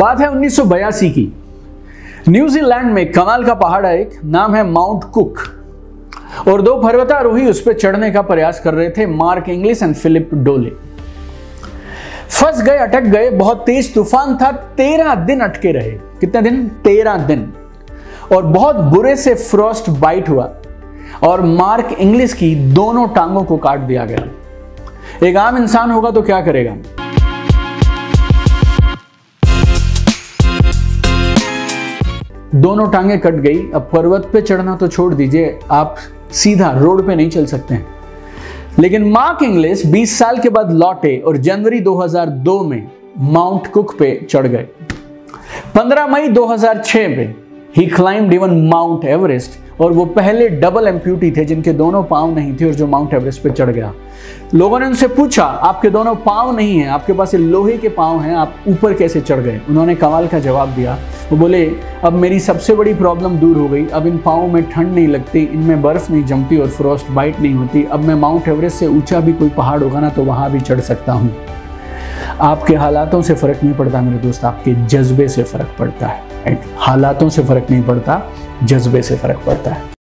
बात है उन्नीस सौ बयासी की। न्यूजीलैंड में कमाल का पहाड़ एक नाम है माउंट कुक। और दो पर्वतारोही उस पर चढ़ने का प्रयास कर रहे थे, मार्क इंग्लिश एंड फिलिप डोले। फंस गए, अटक गए, बहुत तेज तूफ़ान था, तेरह दिन अटके रहे। कितने दिन? तेरह दिन। और बहुत बुरे से फ्रॉस्ट बाइट हुआ। और मार्क इंग्लिश की दोनों टांगों को काट दिया गया। एक आम इंसान होगा तो क्या करेगा? दोनों टांगे कट गई। अब पर्वत पे चढ़ना तो छोड़ दीजिए, आप सीधा रोड पे नहीं चल सकते हैं। लेकिन मार्क इंग्लिश 20 साल के बाद लौटे और जनवरी 2002 में माउंट कुक पे चढ़ गए। 15 मई 2006 में ही क्लाइम्ड इवन माउंट एवरेस्ट और वो पहले डबल एम्प्यूटी थे जिनके दोनों पाँव नहीं थे और जो माउंट एवरेस्ट पे चढ़ गया। लोगों ने उनसे पूछा, आपके दोनों पाँव नहीं हैं, आपके पास लोहे के पाँव हैं, आप ऊपर कैसे चढ़ गए? उन्होंने कमाल का जवाब दिया वो बोले, अब मेरी सबसे बड़ी प्रॉब्लम दूर हो गई। अब इन पाँव में ठंड नहीं लगती, इनमें बर्फ़ नहीं जमती और फ्रॉस्ट बाइट नहीं होती। अब मैं माउंट एवरेस्ट से ऊँचा भी कोई पहाड़ होगा ना तो वहाँ भी चढ़ सकता हूँ। आपके हालातों से फ़र्क नहीं पड़ता मेरे दोस्त, आपके जज्बे से फ़र्क पड़ता है। एंड हालातों से फ़र्क नहीं पड़ता, जज्बे से फ़र्क पड़ता है।